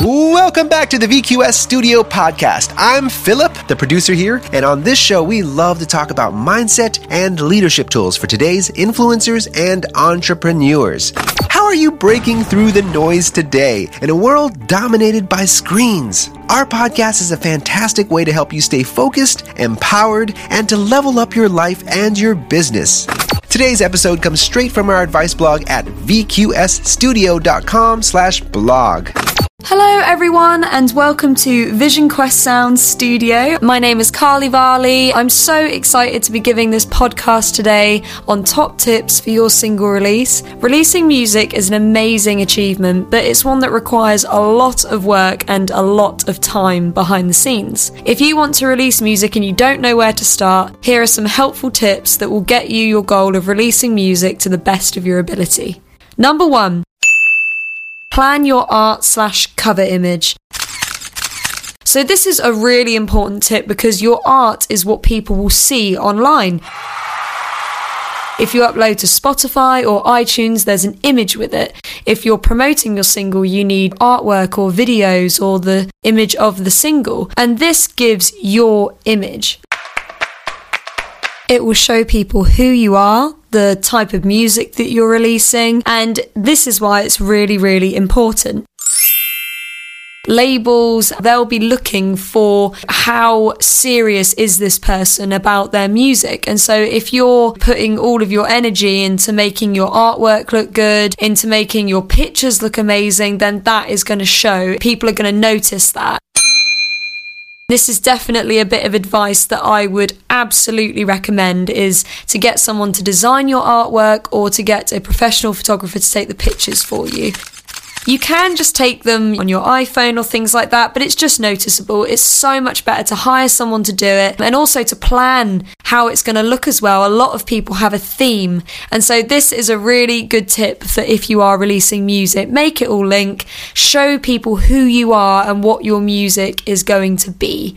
Welcome back to the VQS Studio Podcast. I'm Philip, the producer here, and on this show, we love to talk about mindset and leadership tools for today's influencers and entrepreneurs. How are you breaking through the noise today in a world dominated by screens? Our podcast is a fantastic way to help you stay focused, empowered, and to level up your life and your business. Today's episode comes straight from our advice blog at vqsstudio.com slash blog. Hello, everyone, and welcome to Vision Quest Sound Studio. My name is Carly Varley. I'm so excited to be giving this podcast today on top tips for your single release. Releasing music is an amazing achievement, but it's one that requires a lot of work and a lot of time behind the scenes. If you want to release music and you don't know where to start, here are some helpful tips that will get you your goal of releasing music to the best of your ability. Number one, plan your art slash cover image. So, this is a really important tip because your art is what people will see online. If you upload to Spotify or iTunes, there's an image with it. If you're promoting your single, you need artwork or videos or the image of the single. And this gives your image. It will show people who you are, the type of music that you're releasing, and this is why it's really, really important. Labels, they'll be looking for how serious is this person about their music. And so if you're putting all of your energy into making your artwork look good, into making your pictures look amazing, then that is going to show. People are going to notice that. This is definitely a bit of advice that I would absolutely recommend is to get someone to design your artwork or to get a professional photographer to take the pictures for you. You can just take them on your iPhone or things like that, but it's just noticeable. It's so much better to hire someone to do it and also to plan how it's going to look as well. A lot of people have a theme, and so this is a really good tip for if you are releasing music. Make it all link, show people who you are and what your music is going to be.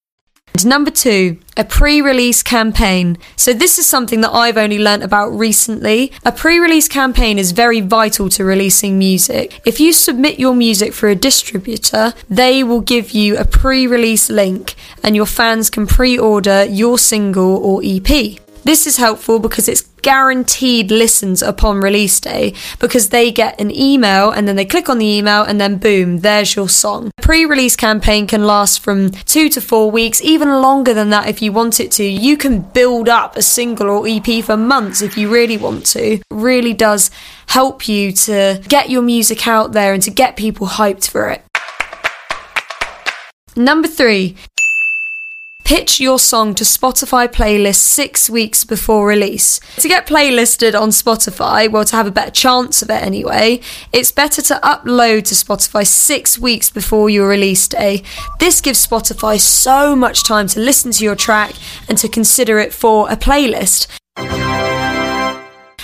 And number two, a pre release campaign. So, this is something that I've only learnt about recently. A pre release campaign is very vital to releasing music. If you submit your music for a distributor, they will give you a pre release link and your fans can pre order your single or EP. This is helpful because it's guaranteed listens upon release day because they get an email and then they click on the email and then boom, there's your song. Pre release campaign can last from two to four weeks, even longer than that if you want it to. You can build up a single or EP for months if you really want to. It really does help you to get your music out there and to get people hyped for it. Number three, Pitch your song to Spotify playlists six weeks before release. To get playlisted on Spotify, well, to have a better chance of it anyway, it's better to upload to Spotify six weeks before your release day. This gives Spotify so much time to listen to your track and to consider it for a playlist.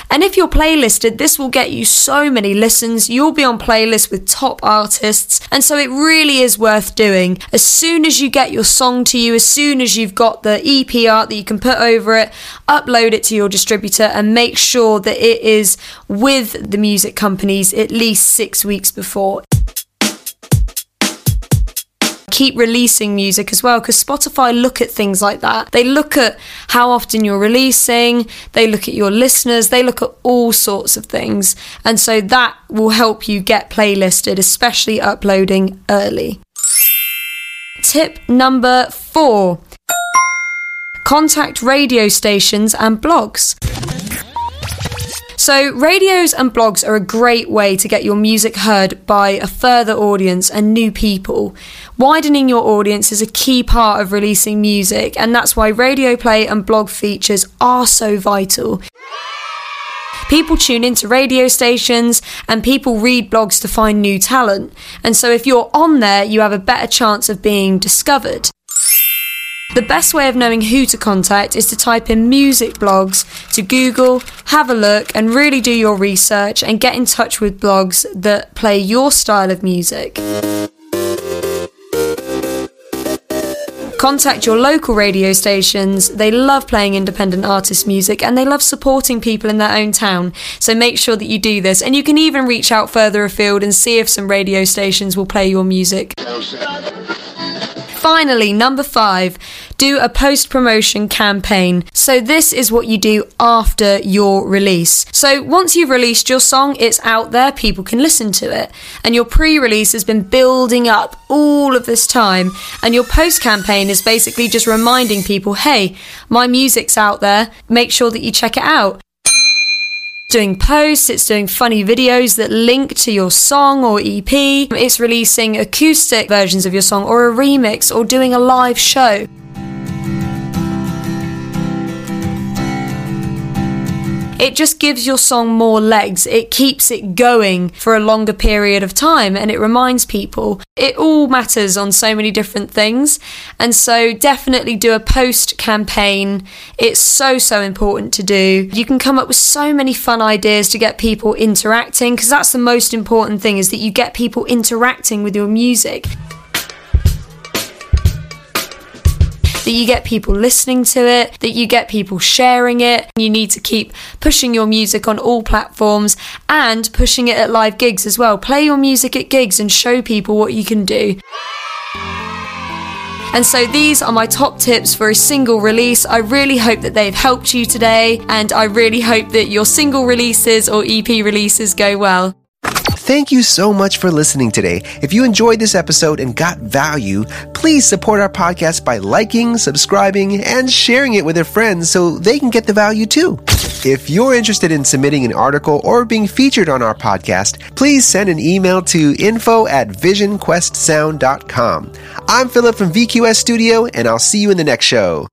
And if you're playlisted, this will get you so many listens. You'll be on playlists with top artists. And so it really is worth doing. As soon as you get your song to you, as soon as you've got the EP art that you can put over it, upload it to your distributor and make sure that it is with the music companies at least six weeks before keep releasing music as well because Spotify look at things like that. They look at how often you're releasing, they look at your listeners, they look at all sorts of things. And so that will help you get playlisted, especially uploading early. Tip number four contact radio stations and blogs. So, radios and blogs are a great way to get your music heard by a further audience and new people. Widening your audience is a key part of releasing music, and that's why radio play and blog features are so vital. People tune into radio stations and people read blogs to find new talent. And so if you're on there, you have a better chance of being discovered. The best way of knowing who to contact is to type in music blogs to Google, have a look, and really do your research and get in touch with blogs that play your style of music. Contact your local radio stations. They love playing independent artist music and they love supporting people in their own town. So make sure that you do this. And you can even reach out further afield and see if some radio stations will play your music. Finally, number five, do a post promotion campaign. So, this is what you do after your release. So, once you've released your song, it's out there, people can listen to it. And your pre release has been building up all of this time. And your post campaign is basically just reminding people hey, my music's out there, make sure that you check it out doing posts, it's doing funny videos that link to your song or EP, it's releasing acoustic versions of your song or a remix or doing a live show. It just gives your song more legs. It keeps it going for a longer period of time and it reminds people. It all matters on so many different things. And so definitely do a post campaign. It's so, so important to do. You can come up with so many fun ideas to get people interacting because that's the most important thing is that you get people interacting with your music. That you get people listening to it, that you get people sharing it. You need to keep pushing your music on all platforms and pushing it at live gigs as well. Play your music at gigs and show people what you can do. And so these are my top tips for a single release. I really hope that they've helped you today, and I really hope that your single releases or EP releases go well. Thank you so much for listening today. If you enjoyed this episode and got value, please support our podcast by liking, subscribing, and sharing it with your friends so they can get the value too. If you're interested in submitting an article or being featured on our podcast, please send an email to info at visionquestsound.com. I'm Philip from VQS Studio, and I'll see you in the next show.